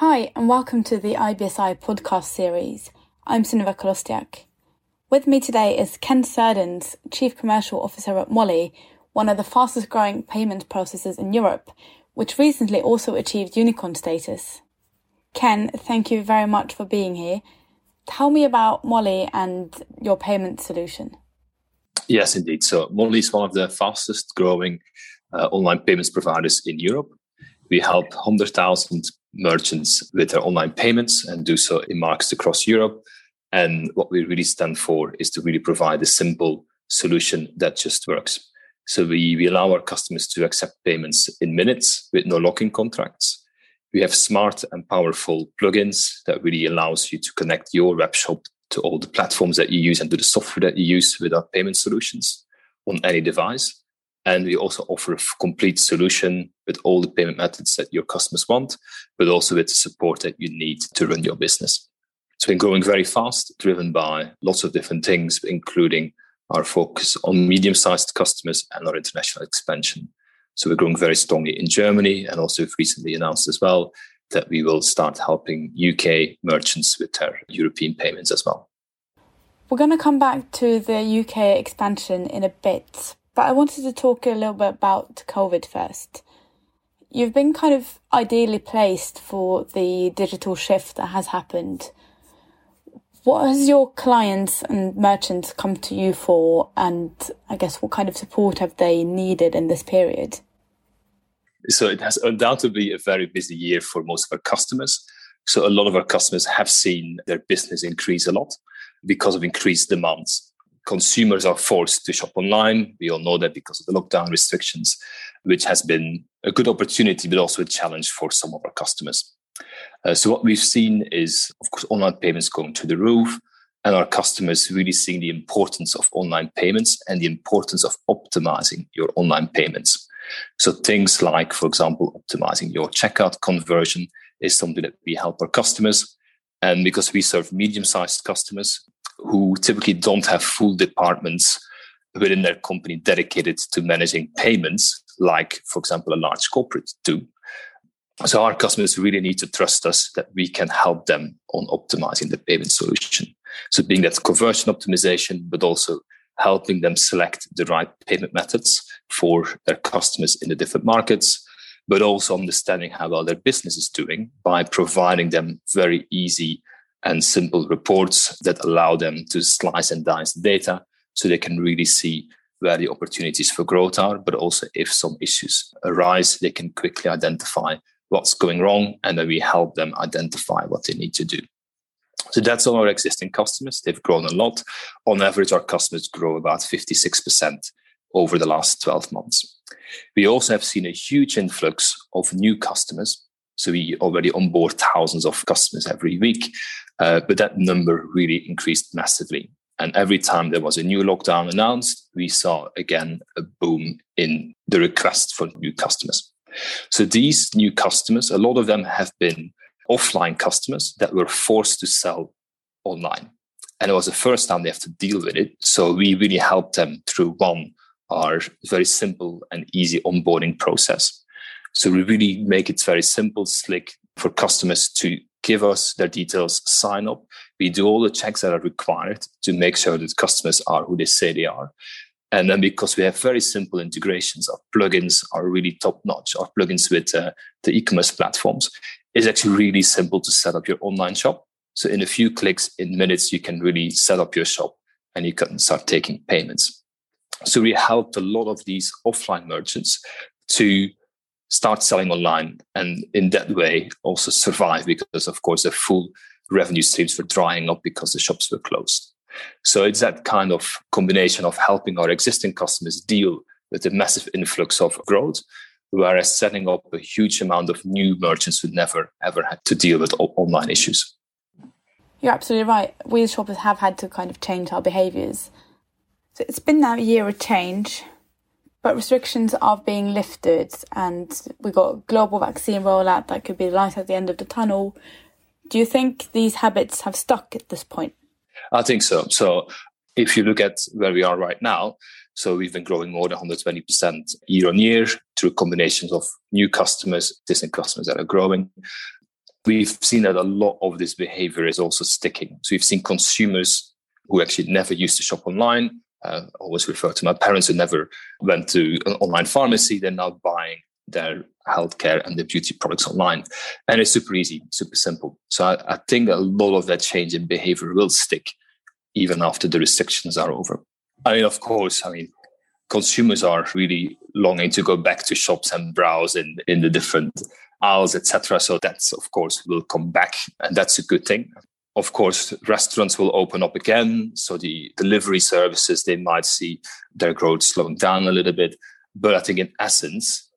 Hi, and welcome to the IBSI podcast series. I'm Sunniva Kolostyak. With me today is Ken Serdons, Chief Commercial Officer at Mollie, one of the fastest growing payment processors in Europe, which recently also achieved unicorn status. Ken, thank you very much for being here. Tell me about Mollie and your payment solution. Yes, indeed. So Mollie is one of the fastest growing uh, online payments providers in Europe. We help 100,000 merchants with their online payments and do so in markets across Europe. And what we really stand for is to really provide a simple solution that just works. So we, we allow our customers to accept payments in minutes with no locking contracts. We have smart and powerful plugins that really allows you to connect your web shop to all the platforms that you use and to the software that you use with our payment solutions on any device. And we also offer a complete solution with all the payment methods that your customers want, but also with the support that you need to run your business. It's been growing very fast, driven by lots of different things, including our focus on medium sized customers and our international expansion. So we're growing very strongly in Germany and also recently announced as well that we will start helping UK merchants with their European payments as well. We're going to come back to the UK expansion in a bit, but I wanted to talk a little bit about COVID first. You've been kind of ideally placed for the digital shift that has happened. What has your clients and merchants come to you for, and I guess what kind of support have they needed in this period? So it has undoubtedly a very busy year for most of our customers. So a lot of our customers have seen their business increase a lot because of increased demands. Consumers are forced to shop online. We all know that because of the lockdown restrictions, which has been a good opportunity, but also a challenge for some of our customers. Uh, so what we've seen is, of course, online payments going to the roof, and our customers really seeing the importance of online payments and the importance of optimizing your online payments. So things like, for example, optimizing your checkout conversion is something that we help our customers. And because we serve medium-sized customers who typically don't have full departments within their company dedicated to managing payments, like, for example, a large corporate do, so our customers really need to trust us that we can help them on optimizing the payment solution. So being that conversion optimization, but also helping them select the right payment methods for their customers in the different markets, but also understanding how well their business is doing by providing them very easy and simple reports that allow them to slice and dice data so they can really see where the opportunities for growth are, but also if some issues arise, they can quickly identify what's going wrong, and then we help them identify what they need to do. So that's all our existing customers. They've grown a lot. On average, our customers grow about 56% over the last 12 months. We also have seen a huge influx of new customers. So we already onboard thousands of customers every week, uh, but that number really increased massively. And every time there was a new lockdown announced, we saw again a boom in the request for new customers. So these new customers, a lot of them have been offline customers that were forced to sell online. And it was the first time they have to deal with it. So we really helped them through one, our very simple and easy onboarding process. So we really make it very simple, slick for customers to give us their details, sign up. We do all the checks that are required to make sure that customers are who they say they are. And then because we have very simple integrations, our plugins are really top notch. Our plugins with uh, the e-commerce platforms is actually really simple to set up your online shop. So in a few clicks, in minutes, you can really set up your shop and you can start taking payments. So we helped a lot of these offline merchants to start selling online and in that way also survive because of course the full revenue streams were drying up because the shops were closed. So it's that kind of combination of helping our existing customers deal with the massive influx of growth, whereas setting up a huge amount of new merchants who never ever had to deal with online issues. You're absolutely right. We as shoppers have had to kind of change our behaviours. So it's been now a year of change, but restrictions are being lifted, and we've got global vaccine rollout that could be the light at the end of the tunnel. Do you think these habits have stuck at this point? I think so. So if you look at where we are right now, so we've been growing more than 120% year on year through combinations of new customers, existing customers that are growing. we've seen that a lot of this behavior is also sticking. So we've seen consumers who actually never used to shop online. Uh, always refer to my parents who never went to an online pharmacy. They're now buying their healthcare and their beauty products online. And it's super easy, super simple. So I, I think a lot of that change in behavior will stick even after the restrictions are over. I mean, of course, I mean, consumers are really longing to go back to shops and browse in, in the different aisles, etc. So that's of course will come back, and that's a good thing. Of course, restaurants will open up again, so the delivery services they might see their growth slowing down a little bit. But I think in essence,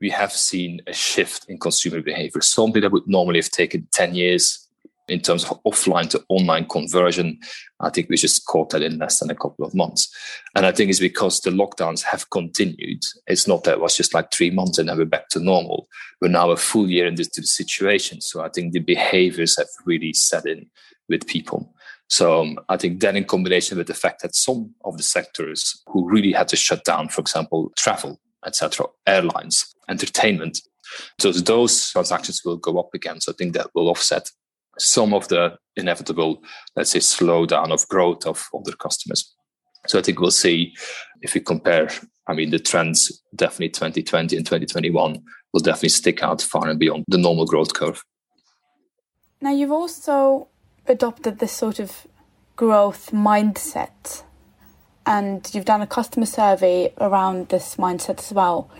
we have seen a shift in consumer behavior. Something that would normally have taken 10 years in terms of offline to online conversion, I think we just caught that in less than a couple of months. And I think it's because the lockdowns have continued. It's not that it was just like three months and then we're back to normal. We're now a full year into the situation. So I think the behaviors have really set in with people. So um, I think that in combination with the fact that some of the sectors who really had to shut down, for example, travel, etc., airlines, entertainment, so those transactions will go up again. So I think that will offset some of the inevitable, let's say, slowdown of growth of other customers. So I think we'll see if we compare, I mean, the trends definitely 2020 and 2021 will definitely stick out far and beyond the normal growth curve. Now, you've also adopted this sort of growth mindset, and you've done a customer survey around this mindset as well.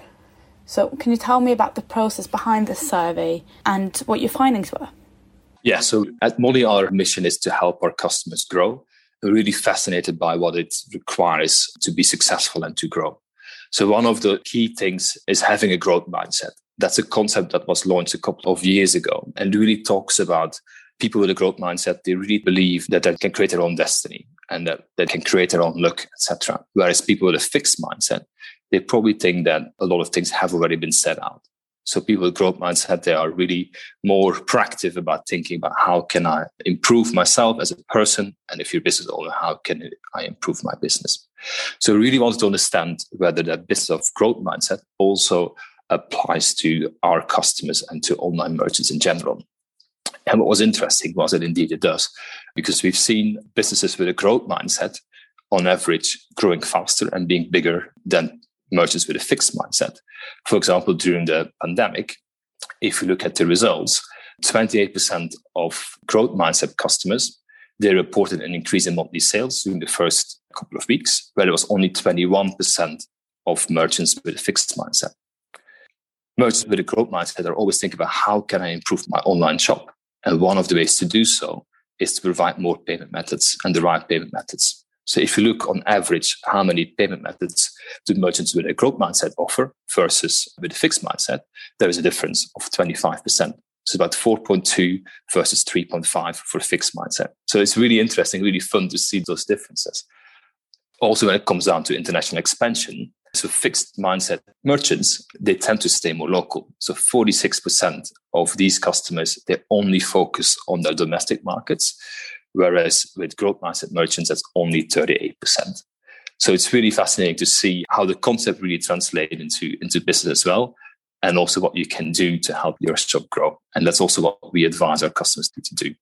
So, can you tell me about the process behind this survey and what your findings were? Yeah, so at Mollie, our mission is to help our customers grow. We're really fascinated by what it requires to be successful and to grow. So, one of the key things is having a growth mindset. That's a concept that was launched a couple of years ago and really talks about people with a growth mindset. They really believe that they can create their own destiny and that they can create their own look, etc. Whereas people with a fixed mindset, they probably think that a lot of things have already been set out. So people with growth mindset, they are really more proactive about thinking about how can I improve myself as a person? And if you're a business owner, how can I improve my business? So we really wanted to understand whether that business of growth mindset also applies to our customers and to online merchants in general. And what was interesting was that indeed it does, because we've seen businesses with a growth mindset on average growing faster and being bigger than merchants with a fixed mindset. For example, during the pandemic, if you look at the results, 28% of growth mindset customers they reported an increase in monthly sales during the first couple of weeks, where it was only 21% of merchants with a fixed mindset. Merchants with a growth mindset are always thinking about how can I improve my online shop? And one of the ways to do so is to provide more payment methods and the right payment methods. So if you look on average, how many payment methods do merchants with a growth mindset offer versus with a fixed mindset, there is a difference of 25%. So about 4.2 versus 3.5 for a fixed mindset. So it's really interesting, really fun to see those differences. Also, when it comes down to international expansion, so fixed mindset merchants, they tend to stay more local. So 46% of these customers, they only focus on their domestic markets whereas with growth mindset merchants, that's only 38%. So it's really fascinating to see how the concept really translates into, into business as well, and also what you can do to help your shop grow. And that's also what we advise our customers to do.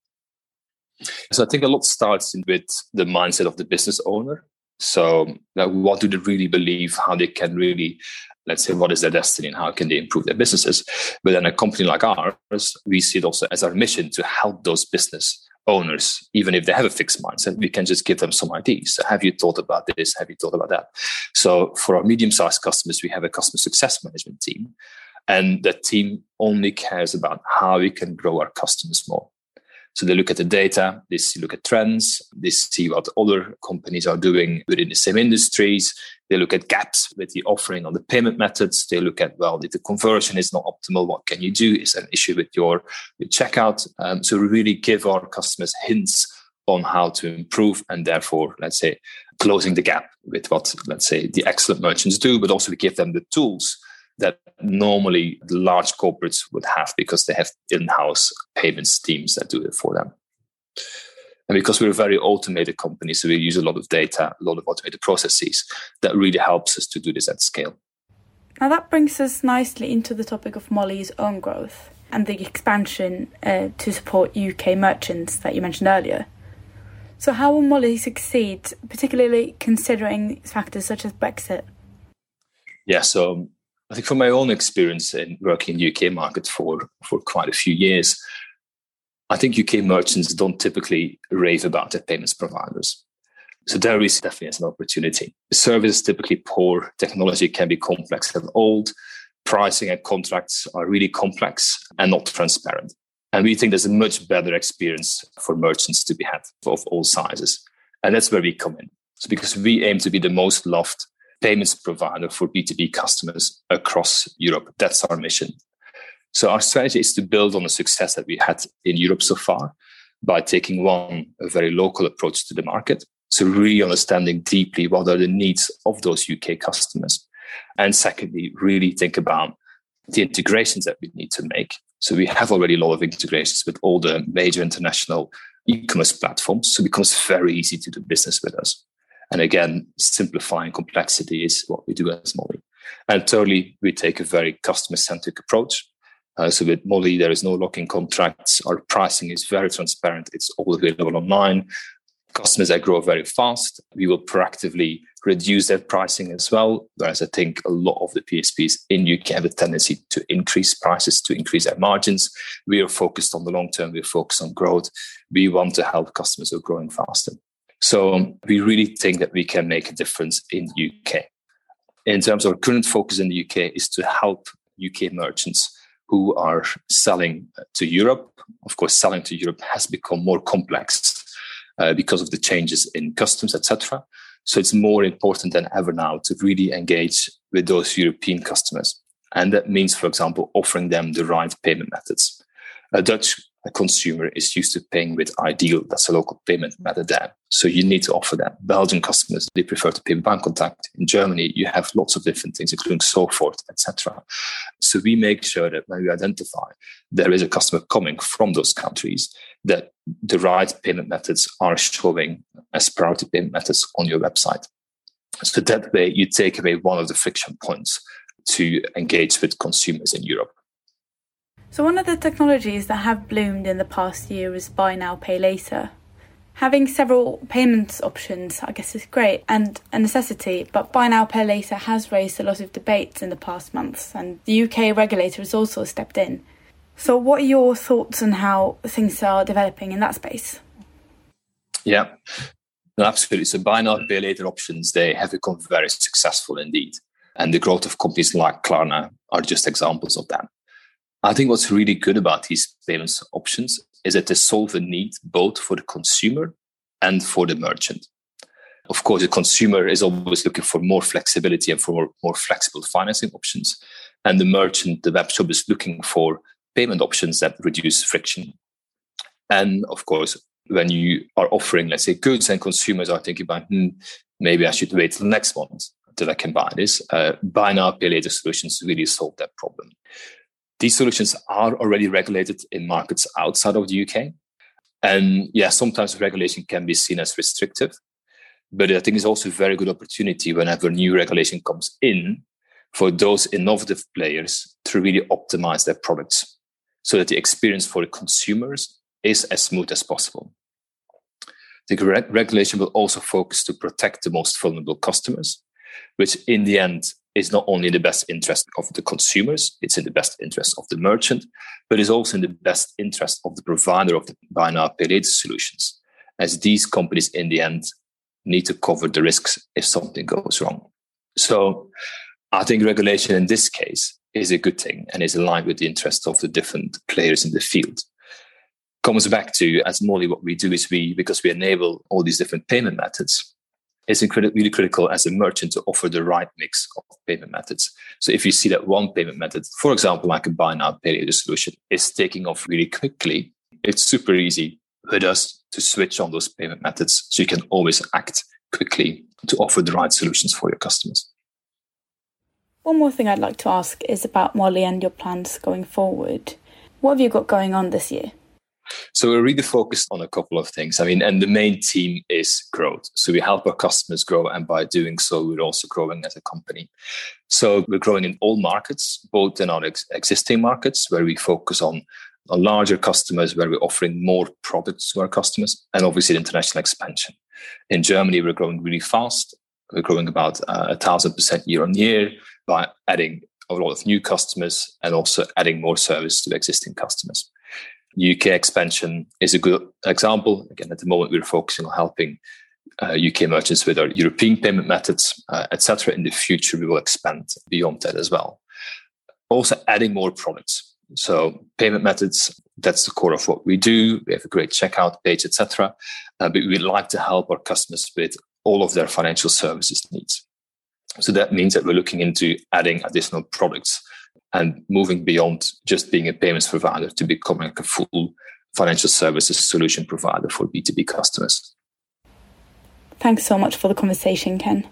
So I think a lot starts with the mindset of the business owner. So like, what do they really believe? How they can really, let's say, what is their destiny and how can they improve their businesses? But then a company like ours, we see it also as our mission to help those business owners, even if they have a fixed mindset, we can just give them some ideas. Have you thought about this? Have you thought about that? So for our medium-sized customers, we have a customer success management team. And that team only cares about how we can grow our customers more. So they look at the data, they look at trends, they see what other companies are doing within the same industries. They look at gaps with the offering on the payment methods. They look at, well, if the conversion is not optimal, what can you do? Is an issue with your, checkout? Um, so we really give our customers hints on how to improve and therefore, let's say, closing the gap with what, let's say, the excellent merchants do, but also we give them the tools that normally large corporates would have because they have in-house payments teams that do it for them. And because we're a very automated company, so we use a lot of data, a lot of automated processes, that really helps us to do this at scale. Now that brings us nicely into the topic of Mollie's own growth. and the expansion uh, to support UK merchants that you mentioned earlier. So, how will Mollie succeed, particularly considering factors such as Brexit? Yeah, so I think from my own experience in working in UK market for, for quite a few years, I think UK merchants don't typically rave about their payments providers. So there is definitely an opportunity. The service is typically poor, technology can be complex and old, pricing and contracts are really complex and not transparent. And we think there's a much better experience for merchants to be had of all sizes. And that's where we come in. So because we aim to be the most loved payments provider for B2B customers across Europe. That's our mission. So our strategy is to build on the success that we had in Europe so far by taking one, a very local approach to the market. So really understanding deeply what are the needs of those UK customers. And secondly, really think about the integrations that we need to make. So we have already a lot of integrations with all the major international e-commerce platforms. So it becomes very easy to do business with us. And again, simplifying complexity is what we do as Mollie. And thirdly, we take a very customer centric approach. Uh, so with Mollie, there is no locking contracts. Our pricing is very transparent. It's all available online. Customers that grow very fast, we will proactively reduce their pricing as well. Whereas I think a lot of the PSPs in UK have a tendency to increase prices, to increase their margins. We are focused on the long term. We're focused on growth. We want to help customers who are growing faster. So we really think that we can make a difference in the UK. In terms of our current focus in the UK is to help UK merchants who are selling to Europe. Of course, selling to Europe has become more complex uh, because of the changes in customs, etc. So it's more important than ever now to really engage with those European customers. And that means, for example, offering them the right payment methods. A Dutch consumer is used to paying with iDEAL. That's a local payment method there. So you need to offer that. Belgian customers, they prefer to pay Bancontact. In Germany, you have lots of different things, including Sofort, etc. So we make sure that when we identify there is a customer coming from those countries, that the right payment methods are showing as priority payment methods on your website. So that way you take away one of the friction points to engage with consumers in Europe. So, one of the technologies that have bloomed in the past year is buy now, pay later. Having several payments options, I guess, is great and a necessity, but buy now, pay later has raised a lot of debates in the past months, and the UK regulator has also stepped in. So, what are your thoughts on how things are developing in that space? Yeah, no, absolutely. So, buy now, pay later options they have become very successful indeed, and the growth of companies like Klarna are just examples of that. I think what's really good about these payments options is that they solve a need both for the consumer and for the merchant. Of course, the consumer is always looking for more flexibility and for more, more flexible financing options. And the merchant, the web shop is looking for payment options that reduce friction. And of course, when you are offering, let's say, goods and consumers are thinking about, hmm, maybe I should wait till next month that I can buy this. Uh, buy now, pay later solutions really solve that problem. These solutions are already regulated in markets outside of the UK. And yeah, sometimes regulation can be seen as restrictive, but I think it's also a very good opportunity whenever new regulation comes in for those innovative players to really optimize their products so that the experience for the consumers is as smooth as possible. The regulation will also focus to protect the most vulnerable customers, which in the end is not only in the best interest of the consumers, it's in the best interest of the merchant, but is also in the best interest of the provider of the buy now pay later solutions, as these companies in the end need to cover the risks if something goes wrong. So I think regulation in this case is a good thing and is aligned with the interests of the different players in the field. Comes back to as Mollie, what we do is we because we enable all these different payment methods, it's incredibly critical as a merchant to offer the right mix of payment methods. So if you see that one payment method, for example, like a buy now, pay later solution, is taking off really quickly, it's super easy with us to switch on those payment methods so you can always act quickly to offer the right solutions for your customers. One more thing I'd like to ask is about Mollie and your plans going forward. What have you got going on this year? So we're really focused on a couple of things. I mean, and the main theme is growth. So we help our customers grow, and by doing so, we're also growing as a company. So we're growing in all markets, both in our ex- existing markets where we focus on larger customers where we're offering more products to our customers, and obviously international expansion. In Germany, we're growing really fast. We're growing about uh, a thousand percent year on year by adding a lot of new customers and also adding more service to existing customers. UK expansion is a good example. Again, at the moment, we're focusing on helping uh, UK merchants with our European payment methods, uh, etc. In the future, we will expand beyond that as well. Also, adding more products. So, payment methods, that's the core of what we do. We have a great checkout page, etc. Uh, but we'd like to help our customers with all of their financial services needs. So that means that we're looking into adding additional products and moving beyond just being a payments provider to becoming like a full financial services solution provider for B2B customers. Thanks so much for the conversation, Ken.